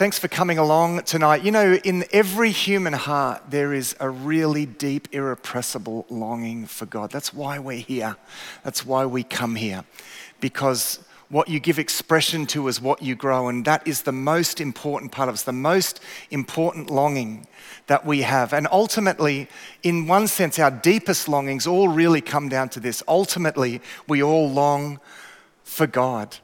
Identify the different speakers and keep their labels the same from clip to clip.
Speaker 1: Thanks for coming along tonight. You know, in every human heart, there is a really deep, irrepressible longing for God. That's why we're here. That's why we come here. Because what you give expression to is what you grow, and that is the most important part of us, the most important longing that we have. And ultimately, in one sense, our deepest longings all really come down to this. Ultimately, we all long for God.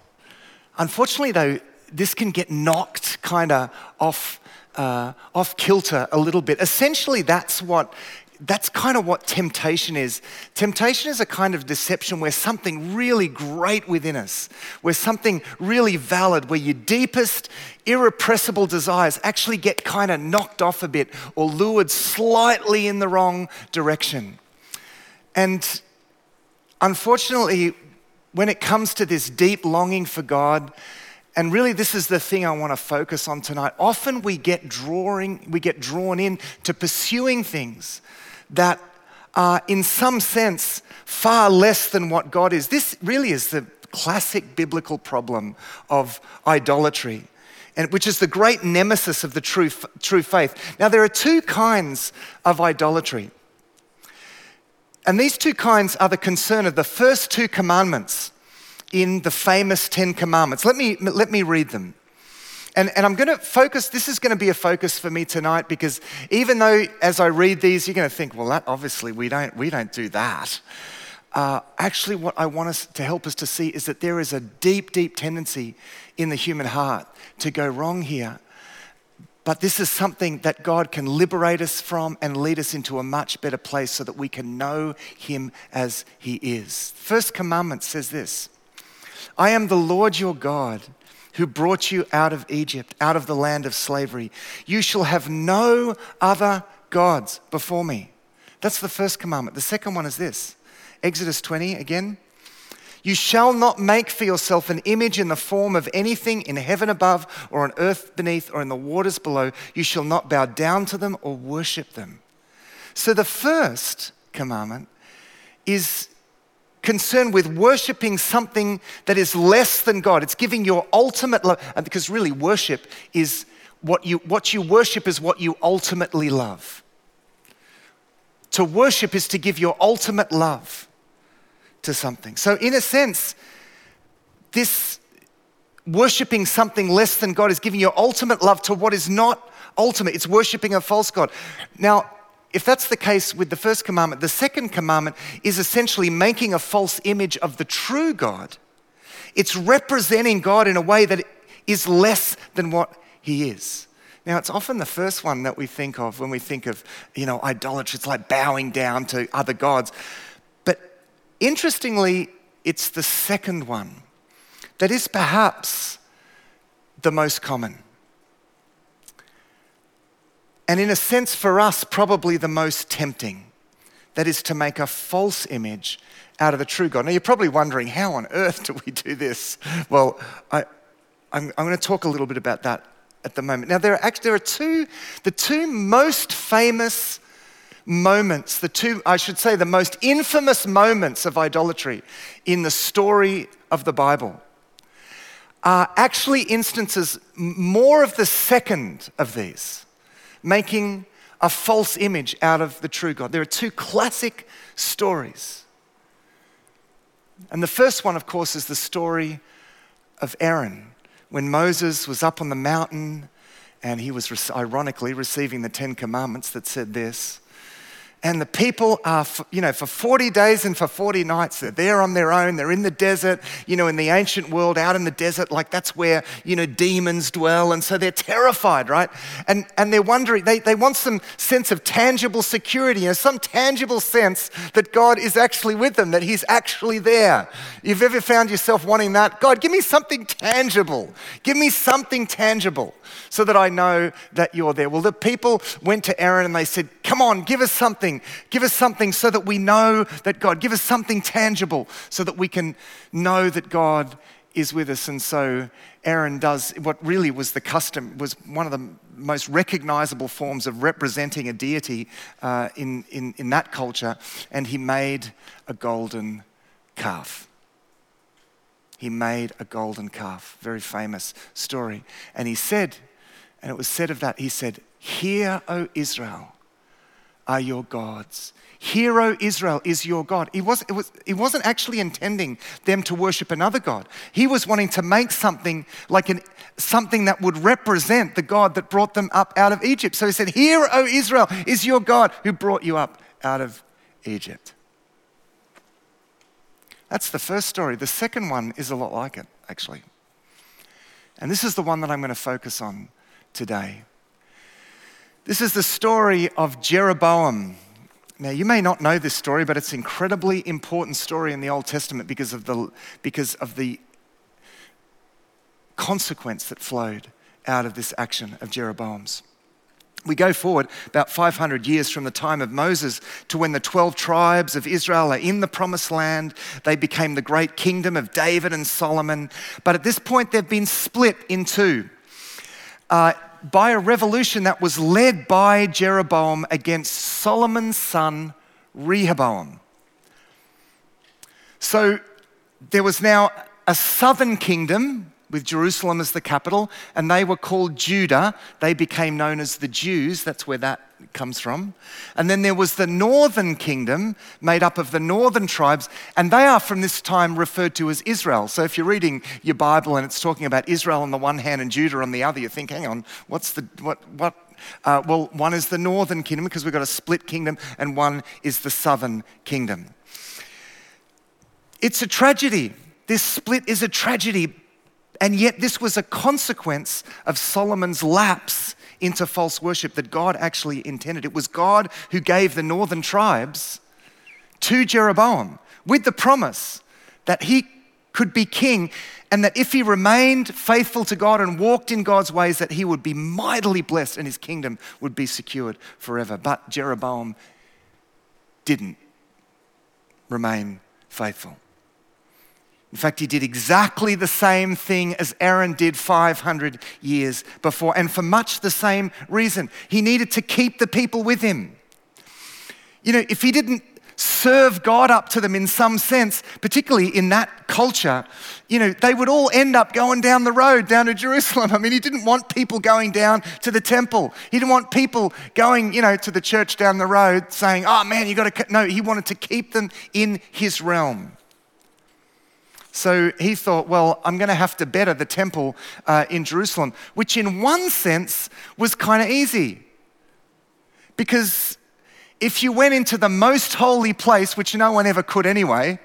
Speaker 1: Unfortunately, though, this can get knocked kind of off, uh, off kilter a little bit. Essentially, that's what that's kind of what temptation is. Temptation is a kind of deception where something really great within us, where something really valid, where your deepest, irrepressible desires actually get kind of knocked off a bit or lured slightly in the wrong direction. And unfortunately, when it comes to this deep longing for God, and really this is the thing I want to focus on tonight. Often we get drawing, we get drawn in to pursuing things that are in some sense far less than what God is. This really is the classic biblical problem of idolatry. And, which is the great nemesis of the true, true faith. Now, there are two kinds of idolatry. And these two kinds are the concern of the first two commandments in the famous Ten Commandments. Let me, let me read them. And, and I'm going to focus, this is going to be a focus for me tonight because even though as I read these, you're going to think, well, that obviously we don't, we don't do that. Uh, actually, what I want us to help us to see is that there is a deep, deep tendency in the human heart to go wrong here. But this is something that God can liberate us from and lead us into a much better place so that we can know Him as He is. First commandment says this I am the Lord your God who brought you out of Egypt, out of the land of slavery. You shall have no other gods before me. That's the first commandment. The second one is this Exodus 20 again. You shall not make for yourself an image in the form of anything in heaven above, or on earth beneath, or in the waters below. You shall not bow down to them or worship them. So the first commandment is concerned with worshiping something that is less than God. It's giving your ultimate love, uh, because really, worship is what you, what you worship is what you ultimately love. To worship is to give your ultimate love to something. So, in a sense, this worshiping something less than God is giving your ultimate love to what is not ultimate. It's worshiping a false God. Now, if that's the case with the first commandment, the second commandment is essentially making a false image of the true God. It's representing God in a way that is less than what He is. Now, it's often the first one that we think of when we think of, you know, idolatry. It's like bowing down to other gods. But interestingly, it's the second one that is perhaps the most common. And in a sense, for us, probably the most tempting. That is to make a false image out of the true God. Now, you're probably wondering, how on earth do we do this? Well, I, am going to talk a little bit about that at the moment. Now, there are actually there are two, the two most famous moments, the two, I should say, the most infamous moments of idolatry in the story of the Bible are actually instances, more of the second of these, making a false image out of the true God. There are two classic stories. And the first one, of course, is the story of Aaron. When Moses was up on the mountain and he was ironically receiving the Ten Commandments that said this and the people are, you know, for 40 days and for 40 nights, they're there on their own. They're in the desert, you know, in the ancient world, out in the desert, like that's where, you know, demons dwell. And so they're terrified, right? And, and they're wondering, they, they want some sense of tangible security, you know, some tangible sense that God is actually with them, that He's actually there. You've ever found yourself wanting that? God, give me something tangible. Give me something tangible so that I know that you're there. Well, the people went to Aaron and they said, Come on, give us something. Give us something so that we know that God, give us something tangible so that we can know that God is with us. And so Aaron does what really was the custom, was one of the most recognizable forms of representing a deity uh, in, in, in that culture. And he made a golden calf. He made a golden calf. Very famous story. And he said, And it was said of that, he said, Hear, O Israel, are your gods. Hero Israel, is your God. He, was, it was, he wasn't actually intending them to worship another God. He was wanting to make something like an, something that would represent the God that brought them up out of Egypt. So he said, Hear, O Israel, is your God who brought you up out of Egypt. That's the first story. The second one is a lot like it, actually. And this is the one that I'm going to focus on today. This is the story of Jeroboam. Now, you may not know this story, but it's an incredibly important story in the Old Testament because of the, because of the consequence that flowed out of this action of Jeroboam's. We go forward about 500 years from the time of Moses to when the 12 tribes of Israel are in the promised land. They became the great kingdom of David and Solomon. But at this point, they've been split in two uh, by a revolution that was led by Jeroboam against Solomon's son, Rehoboam. So there was now a southern kingdom with Jerusalem as the capital, and they were called Judah. They became known as the Jews. That's where that comes from. And then there was the northern kingdom made up of the northern tribes, and they are from this time referred to as Israel. So if you're reading your Bible and it's talking about Israel on the one hand and Judah on the other, you think, hang on, what's the, what, what? Uh, well, one is the northern kingdom because we've got a split kingdom, and one is the southern kingdom. It's a tragedy. This split is a tragedy and yet, this was a consequence of Solomon's lapse into false worship that God actually intended. It was God who gave the northern tribes to Jeroboam with the promise that he could be king and that if he remained faithful to God and walked in God's ways that he would be mightily blessed and his kingdom would be secured forever. But Jeroboam didn't remain faithful. In fact, he did exactly the same thing as Aaron did 500 years before, and for much the same reason. He needed to keep the people with him. You know, if he didn't serve God up to them in some sense, particularly in that culture, you know, they would all end up going down the road down to Jerusalem. I mean, he didn't want people going down to the temple. He didn't want people going, you know, to the church down the road saying, oh man, you got to. No, he wanted to keep them in his realm. So he thought, well, I'm going to have to better the temple uh, in Jerusalem, which in one sense was kind of easy. Because if you went into the most holy place, which no one ever could anyway,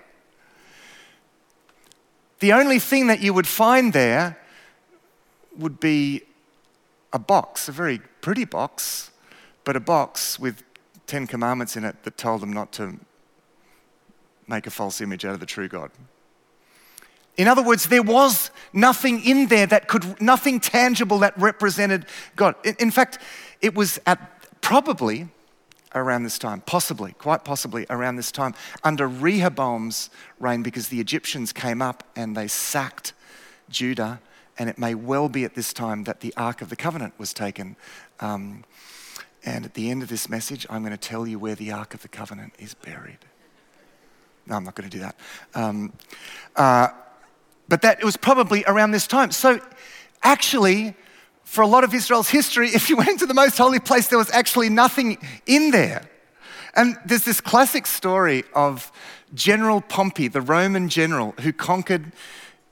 Speaker 1: the only thing that you would find there would be a box, a very pretty box, but a box with 10 commandments in it that told them not to make a false image out of the true God. In other words, there was nothing in there that could, nothing tangible that represented God. In, fact, it was at probably around this time, possibly, quite possibly around this time, under Rehoboam's reign, because the Egyptians came up and they sacked Judah, and it may well be at this time that the Ark of the Covenant was taken. Um, and at the end of this message, I'm going to tell you where the Ark of the Covenant is buried. No, I'm not going to do that. Um, uh, but that it was probably around this time. So actually, for a lot of Israel's history, if you went into the most holy place, there was actually nothing in there. And there's this classic story of General Pompey, the Roman general who conquered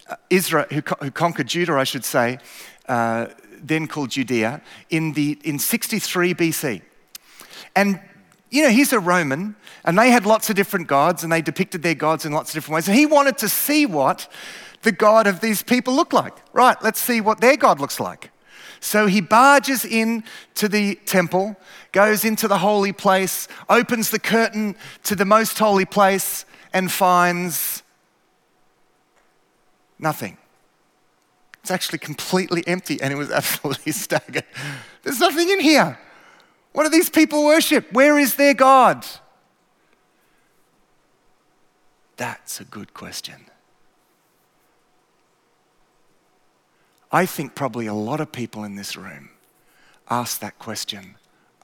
Speaker 1: uh, Israel, who, conquered Judah, I should say, uh, then called Judea, in, the, in 63 BC. And you know, he's a Roman, and they had lots of different gods, and they depicted their gods in lots of different ways. And he wanted to see what the God of these people look like? Right, let's see what their God looks like. So he barges in to the temple, goes into the holy place, opens the curtain to the most holy place, and finds nothing. It's actually completely empty, and it was absolutely staggered. There's nothing in here. What do these people worship? Where is their God? That's a good question. I think probably a lot of people in this room ask that question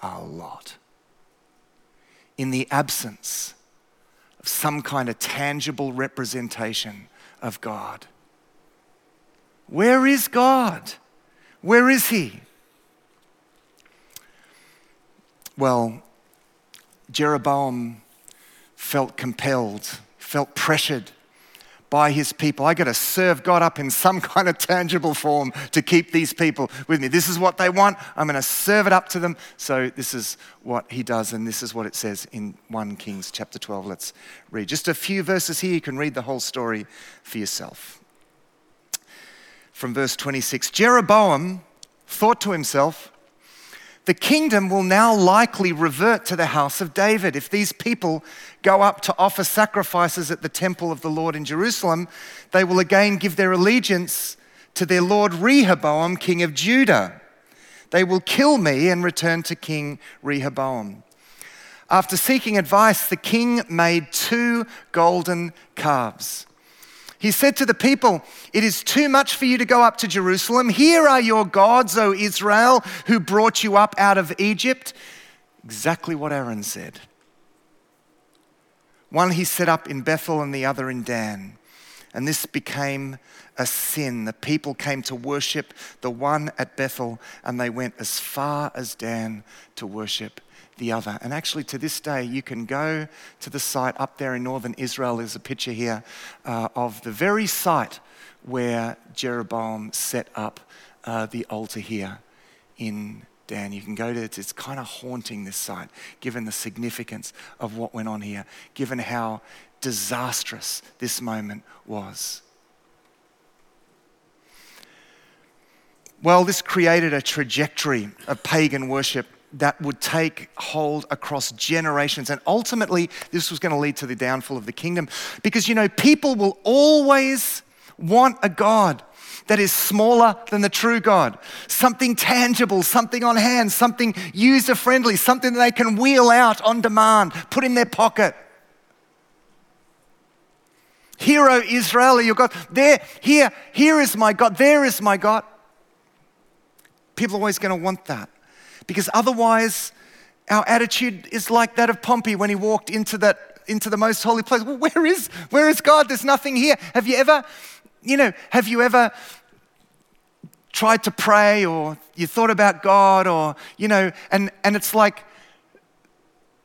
Speaker 1: a lot. In the absence of some kind of tangible representation of God. Where is God? Where is He? well, Jeroboam felt compelled, felt pressured by his people. I got to serve God up in some kind of tangible form to keep these people with me. This is what they want. I'm going to serve it up to them. So this is what he does, and this is what it says in 1 Kings chapter 12. Let's read just a few verses here. You can read the whole story for yourself. From verse 26 Jeroboam thought to himself, the kingdom will now likely revert to the house of David. If these people go up to offer sacrifices at the temple of the Lord in Jerusalem, they will again give their allegiance to their Lord Rehoboam, king of Judah. They will kill me and return to King Rehoboam. After seeking advice, the king made two golden calves. He said to the people, It is too much for you to go up to Jerusalem. Here are your gods, O Israel, who brought you up out of Egypt. Exactly what Aaron said. One he set up in Bethel and the other in Dan. And this became a sin. The people came to worship the one at Bethel, and they went as far as Dan to worship the other. And actually, to this day, you can go to the site up there in northern Israel. There's a picture here uh, of the very site where Jeroboam set up uh, the altar here in Dan. You can go to it. It's kind of haunting this site, given the significance of what went on here, given how disastrous this moment was. Well, this created a trajectory of pagan worship that would take hold across generations. And ultimately, this was going to lead to the downfall of the kingdom. Because, you know, people will always want a God that is smaller than the true God. Something tangible, something on hand, something user friendly, something that they can wheel out on demand, put in their pocket. Hero Israel, your God. There, here, here is my God. There is my God. People are always going to want that because otherwise our attitude is like that of Pompey when he walked into that into the most holy place. Well, where is where is God? There's nothing here. Have you ever, you know, have you ever tried to pray or you thought about God or, you know, and, and it's like,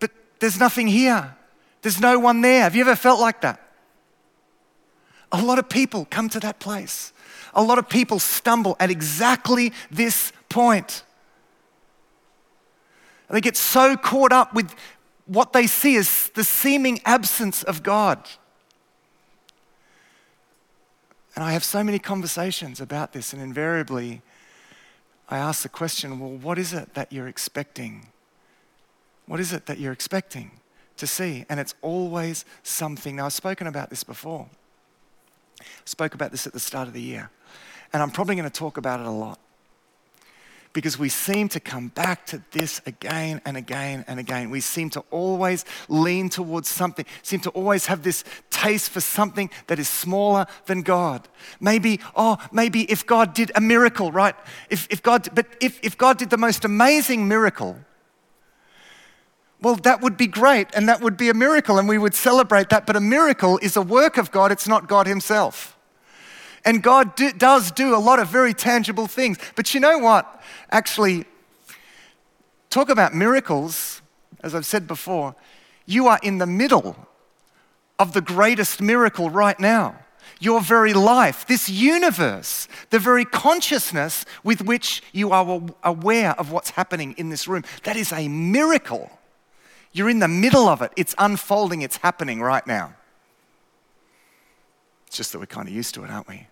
Speaker 1: but there's nothing here. There's no one there. Have you ever felt like that? A lot of people come to that place. A lot of people stumble at exactly this point. And they get so caught up with what they see as the seeming absence of God. And I have so many conversations about this, and invariably I ask the question well, what is it that you're expecting? What is it that you're expecting to see? And it's always something. Now, I've spoken about this before. I spoke about this at the start of the year, and I'm probably going to talk about it a lot because we seem to come back to this again and again and again. We seem to always lean towards something, seem to always have this taste for something that is smaller than God. Maybe, oh, maybe if God did a miracle, right? If, if God, but if, if God did the most amazing miracle, well, that would be great and that would be a miracle and we would celebrate that. But a miracle is a work of God, it's not God Himself. And God do, does do a lot of very tangible things. But you know what? Actually, talk about miracles, as I've said before, you are in the middle of the greatest miracle right now. Your very life, this universe, the very consciousness with which you are aware of what's happening in this room, that is a miracle. You're in the middle of it. It's unfolding, it's happening right now. It's just that we're kind of used to it, aren't we?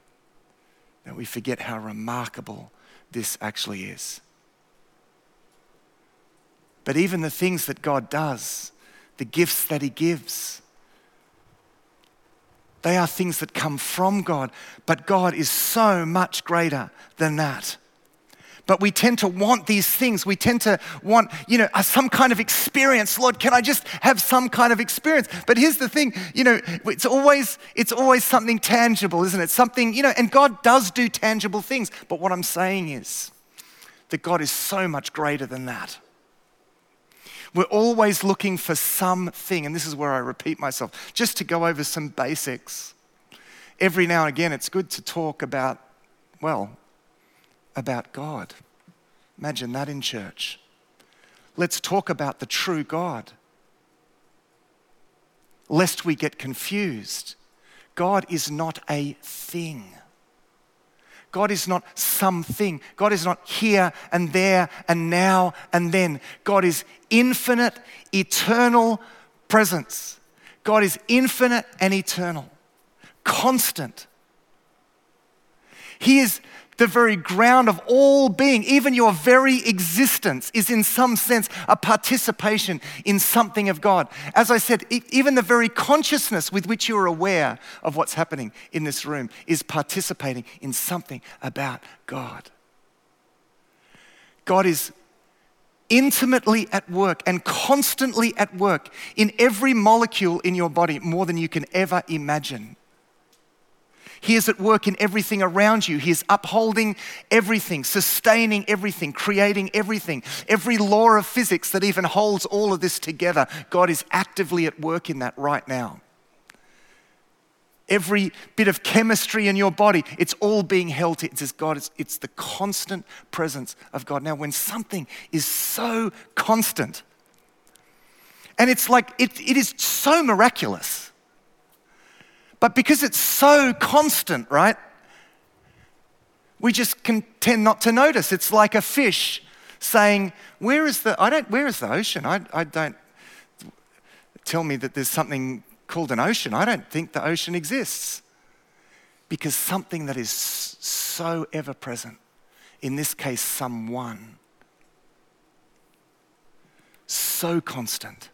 Speaker 1: That we forget how remarkable this actually is. But even the things that God does, the gifts that He gives, they are things that come from God. But God is so much greater than that. But we tend to want these things. We tend to want, you know, uh, some kind of experience. Lord, can I just have some kind of experience? But here's the thing, you know, it's always, it's always something tangible, isn't it? Something, you know, and God does do tangible things. But what I'm saying is that God is so much greater than that. We're always looking for something, and this is where I repeat myself, just to go over some basics. Every now and again, it's good to talk about, well, about God. Imagine that in church. let's talk about the true God. Lest we get confused, God is not a thing. God is not something. God is not here and there and now and then. God is infinite, eternal presence. God is infinite and eternal, constant. He is the very ground of all being, even your very existence, is in some sense a participation in something of God. As I said, even the very consciousness with which you are aware of what's happening in this room is participating in something about God. God is intimately at work and constantly at work in every molecule in your body more than you can ever imagine. He is at work in everything around you. He is upholding everything, sustaining everything, creating everything. Every law of physics that even holds all of this together, God is actively at work in that right now. Every bit of chemistry in your body, it's all being held. It's as God. It's, it's the constant presence of God. Now, when something is so constant, and it's like it, it is so miraculous but because it's so constant, right? We just can tend not to notice. It's like a fish saying, Where is the, I don't, where is the ocean? I, I don't, tell me that there's something called an ocean. I don't think the ocean exists. Because something that is so ever present, in this case, someone, so constant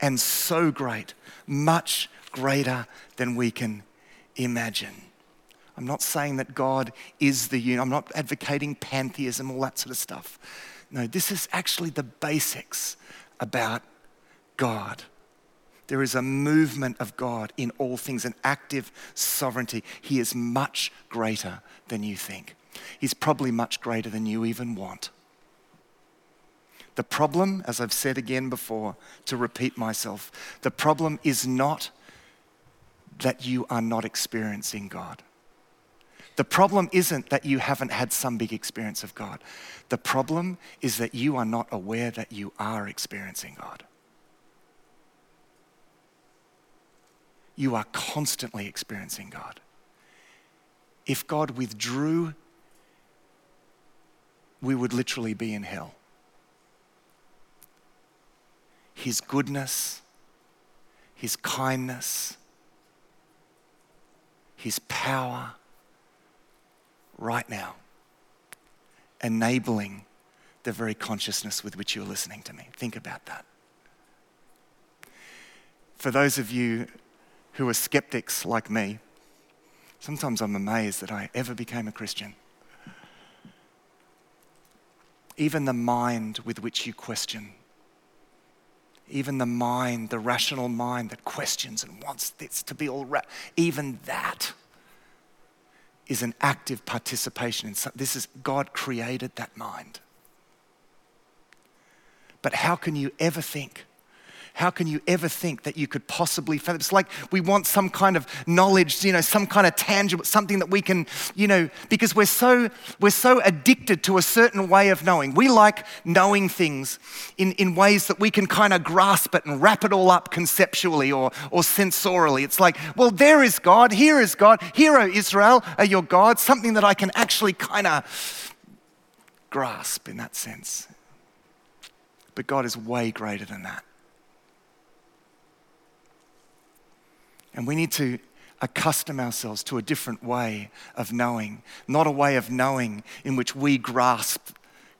Speaker 1: and so great, much greater than we can imagine. I'm not saying that God is the universe. I'm not advocating pantheism, all that sort of stuff. No, this is actually the basics about God. There is a movement of God in all things, an active sovereignty. He is much greater than you think. He's probably much greater than you even want. The problem, as I've said again before, to repeat myself, the problem is not that you are not experiencing God. The problem isn't that you haven't had some big experience of God. The problem is that you are not aware that you are experiencing God. You are constantly experiencing God. If God withdrew, we would literally be in hell. His goodness, His kindness, his power right now, enabling the very consciousness with which you're listening to me. Think about that. For those of you who are skeptics like me, sometimes I'm amazed that I ever became a Christian. Even the mind with which you question even the mind, the rational mind that questions and wants this to be all right, even that is an active participation in this is God created that mind. But how can you ever think how can you ever think that you could possibly? It's like we want some kind of knowledge, you know, some kind of tangible, something that we can, you know, because we're so we're so addicted to a certain way of knowing. We like knowing things in, in ways that we can kind of grasp it and wrap it all up conceptually or, or sensorially. It's like, well, there is God, here is God, here, O Israel, are your God, something that I can actually kind of grasp in that sense. But God is way greater than that. And we need to accustom ourselves to a different way of knowing, not a way of knowing in which we grasp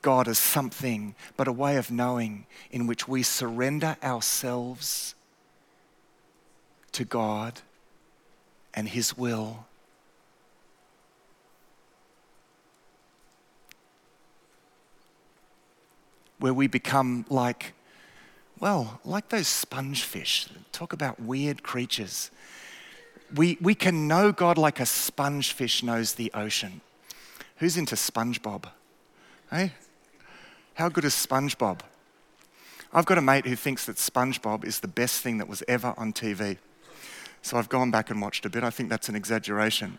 Speaker 1: God as something, but a way of knowing in which we surrender ourselves to God and His will. Where we become like, well, like those sponge fish. Talk about weird creatures we, we can know God like a sponge fish knows the ocean. Who's into SpongeBob? Hey? How good is SpongeBob? I've got a mate who thinks that SpongeBob is the best thing that was ever on TV. So I've gone back and watched a bit. I think that's an exaggeration.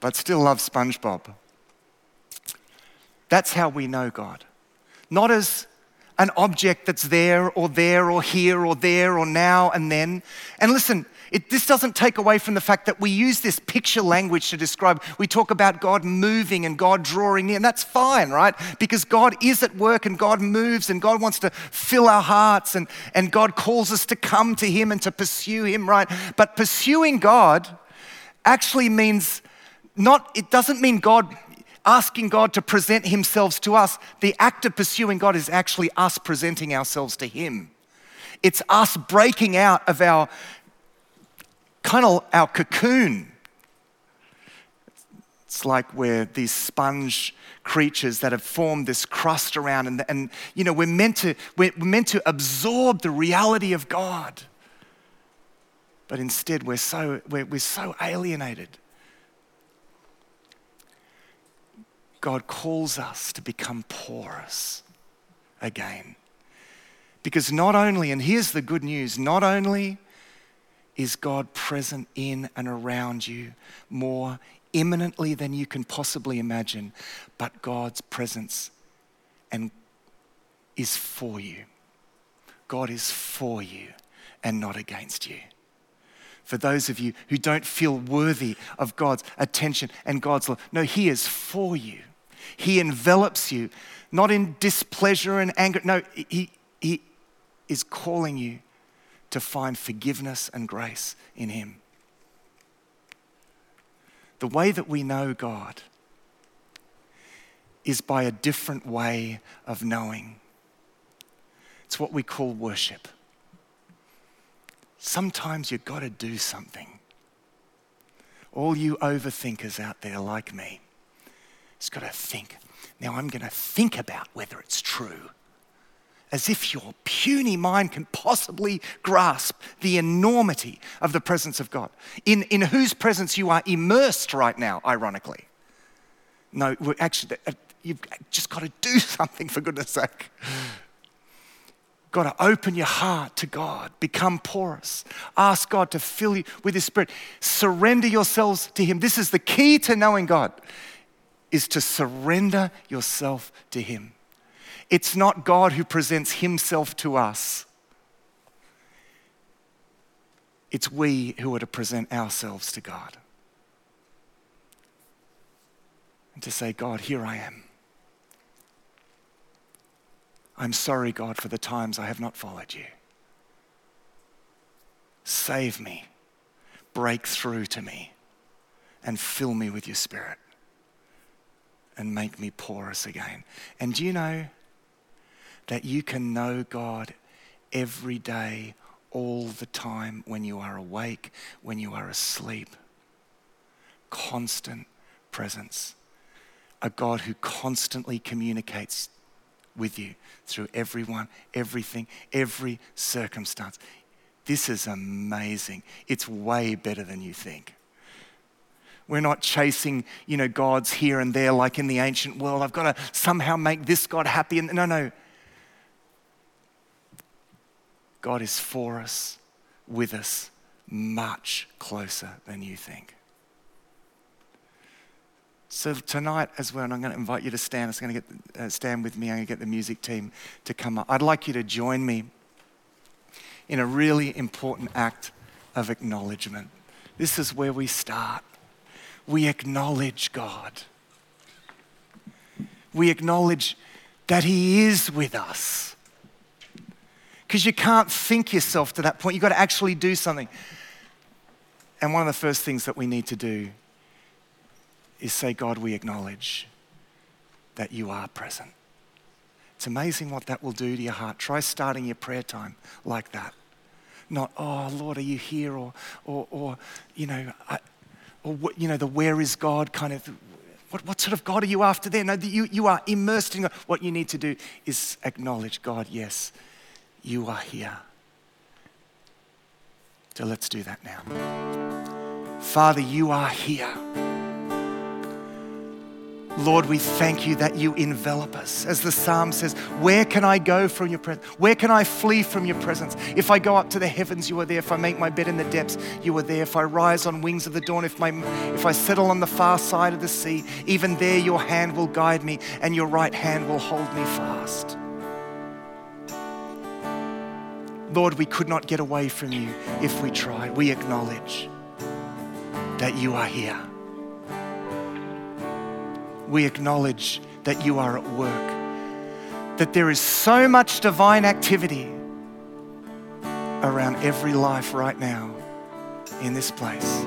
Speaker 1: But still love SpongeBob. That's how we know God. Not as an object that's there or there or here or there or now and then. And listen, it, this doesn't take away from the fact that we use this picture language to describe. We talk about God moving and God drawing near, and that's fine, right? Because God is at work and God moves and God wants to fill our hearts and, and God calls us to come to Him and to pursue Him, right? But pursuing God actually means not, it doesn't mean God asking God to present Himself to us. The act of pursuing God is actually us presenting ourselves to Him. It's us breaking out of our kind of our cocoon. It's like we're these sponge creatures that have formed this crust around, and, and you know, we're meant, to, we're meant to absorb the reality of God. But instead, we're so, we're, we're so alienated. God calls us to become porous again. Because not only, and here's the good news, not only is God present in and around you more immanently than you can possibly imagine, but God's presence and is for you. God is for you and not against you. For those of you who don't feel worthy of God's attention and God's love, no, He is for you. He envelops you, not in displeasure and anger. No, He, he is calling you to find forgiveness and grace in Him. The way that we know God is by a different way of knowing. It's what we call worship. Sometimes you've got to do something. All you overthinkers out there like me, it's got to think. Now I'm going to think about whether it's true as if your puny mind can possibly grasp the enormity of the presence of God, in, in whose presence you are immersed right now, ironically. No, actually, uh, you've just got to do something for goodness sake. Got to open your heart to God, become porous, ask God to fill you with His Spirit, surrender yourselves to Him. This is the key to knowing God, is to surrender yourself to Him. It's not God who presents himself to us. It's we who are to present ourselves to God. And to say, God, here I am. I'm sorry, God, for the times I have not followed you. Save me, break through to me, and fill me with your spirit and make me porous again. And do you know, that you can know God every day, all the time, when you are awake, when you are asleep. Constant presence. A God who constantly communicates with you through everyone, everything, every circumstance. This is amazing. It's way better than you think. We're not chasing, you know, gods here and there like in the ancient world. I've got to somehow make this God happy. And no, no. God is for us, with us, much closer than you think. So tonight, as well, and I'm going to invite you to stand. I'm going to get uh, stand with me. I'm going to get the music team to come up. I'd like you to join me in a really important act of acknowledgement. This is where we start. We acknowledge God. We acknowledge that He is with us because you can't think yourself to that point. You've got to actually do something. And one of the first things that we need to do is say, God, we acknowledge that you are present. It's amazing what that will do to your heart. Try starting your prayer time like that. Not, oh, Lord, are you here? Or, or, or you know, I, or what, you know, the where is God kind of, what, what sort of God are you after there? No, you, you are immersed in God. What you need to do is acknowledge God, yes, you are here. So let's do that now. Father, you are here. Lord, we thank you that you envelop us. As the psalm says, Where can I go from your presence? Where can I flee from your presence? If I go up to the heavens, you are there. If I make my bed in the depths, you are there. If I rise on wings of the dawn, if, my, if I settle on the far side of the sea, even there your hand will guide me and your right hand will hold me fast. Lord, we could not get away from you if we tried. We acknowledge that you are here. We acknowledge that you are at work, that there is so much divine activity around every life right now in this place,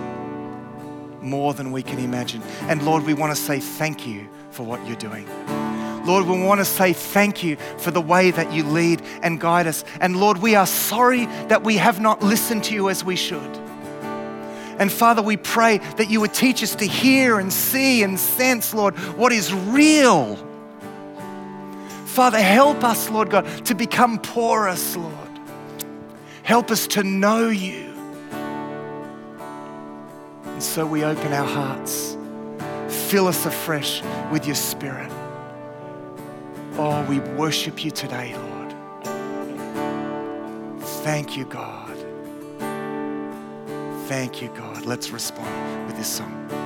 Speaker 1: more than we can imagine. And Lord, we want to say thank you for what you're doing. Lord, we want to say thank you for the way that you lead and guide us. And Lord, we are sorry that we have not listened to you as we should. And Father, we pray that you would teach us to hear and see and sense, Lord, what is real. Father, help us, Lord God, to become porous, Lord. Help us to know you. And so we open our hearts. Fill us afresh with your spirit. Oh, we worship you today, Lord. Thank you, God. Thank you, God. Let's respond with this song.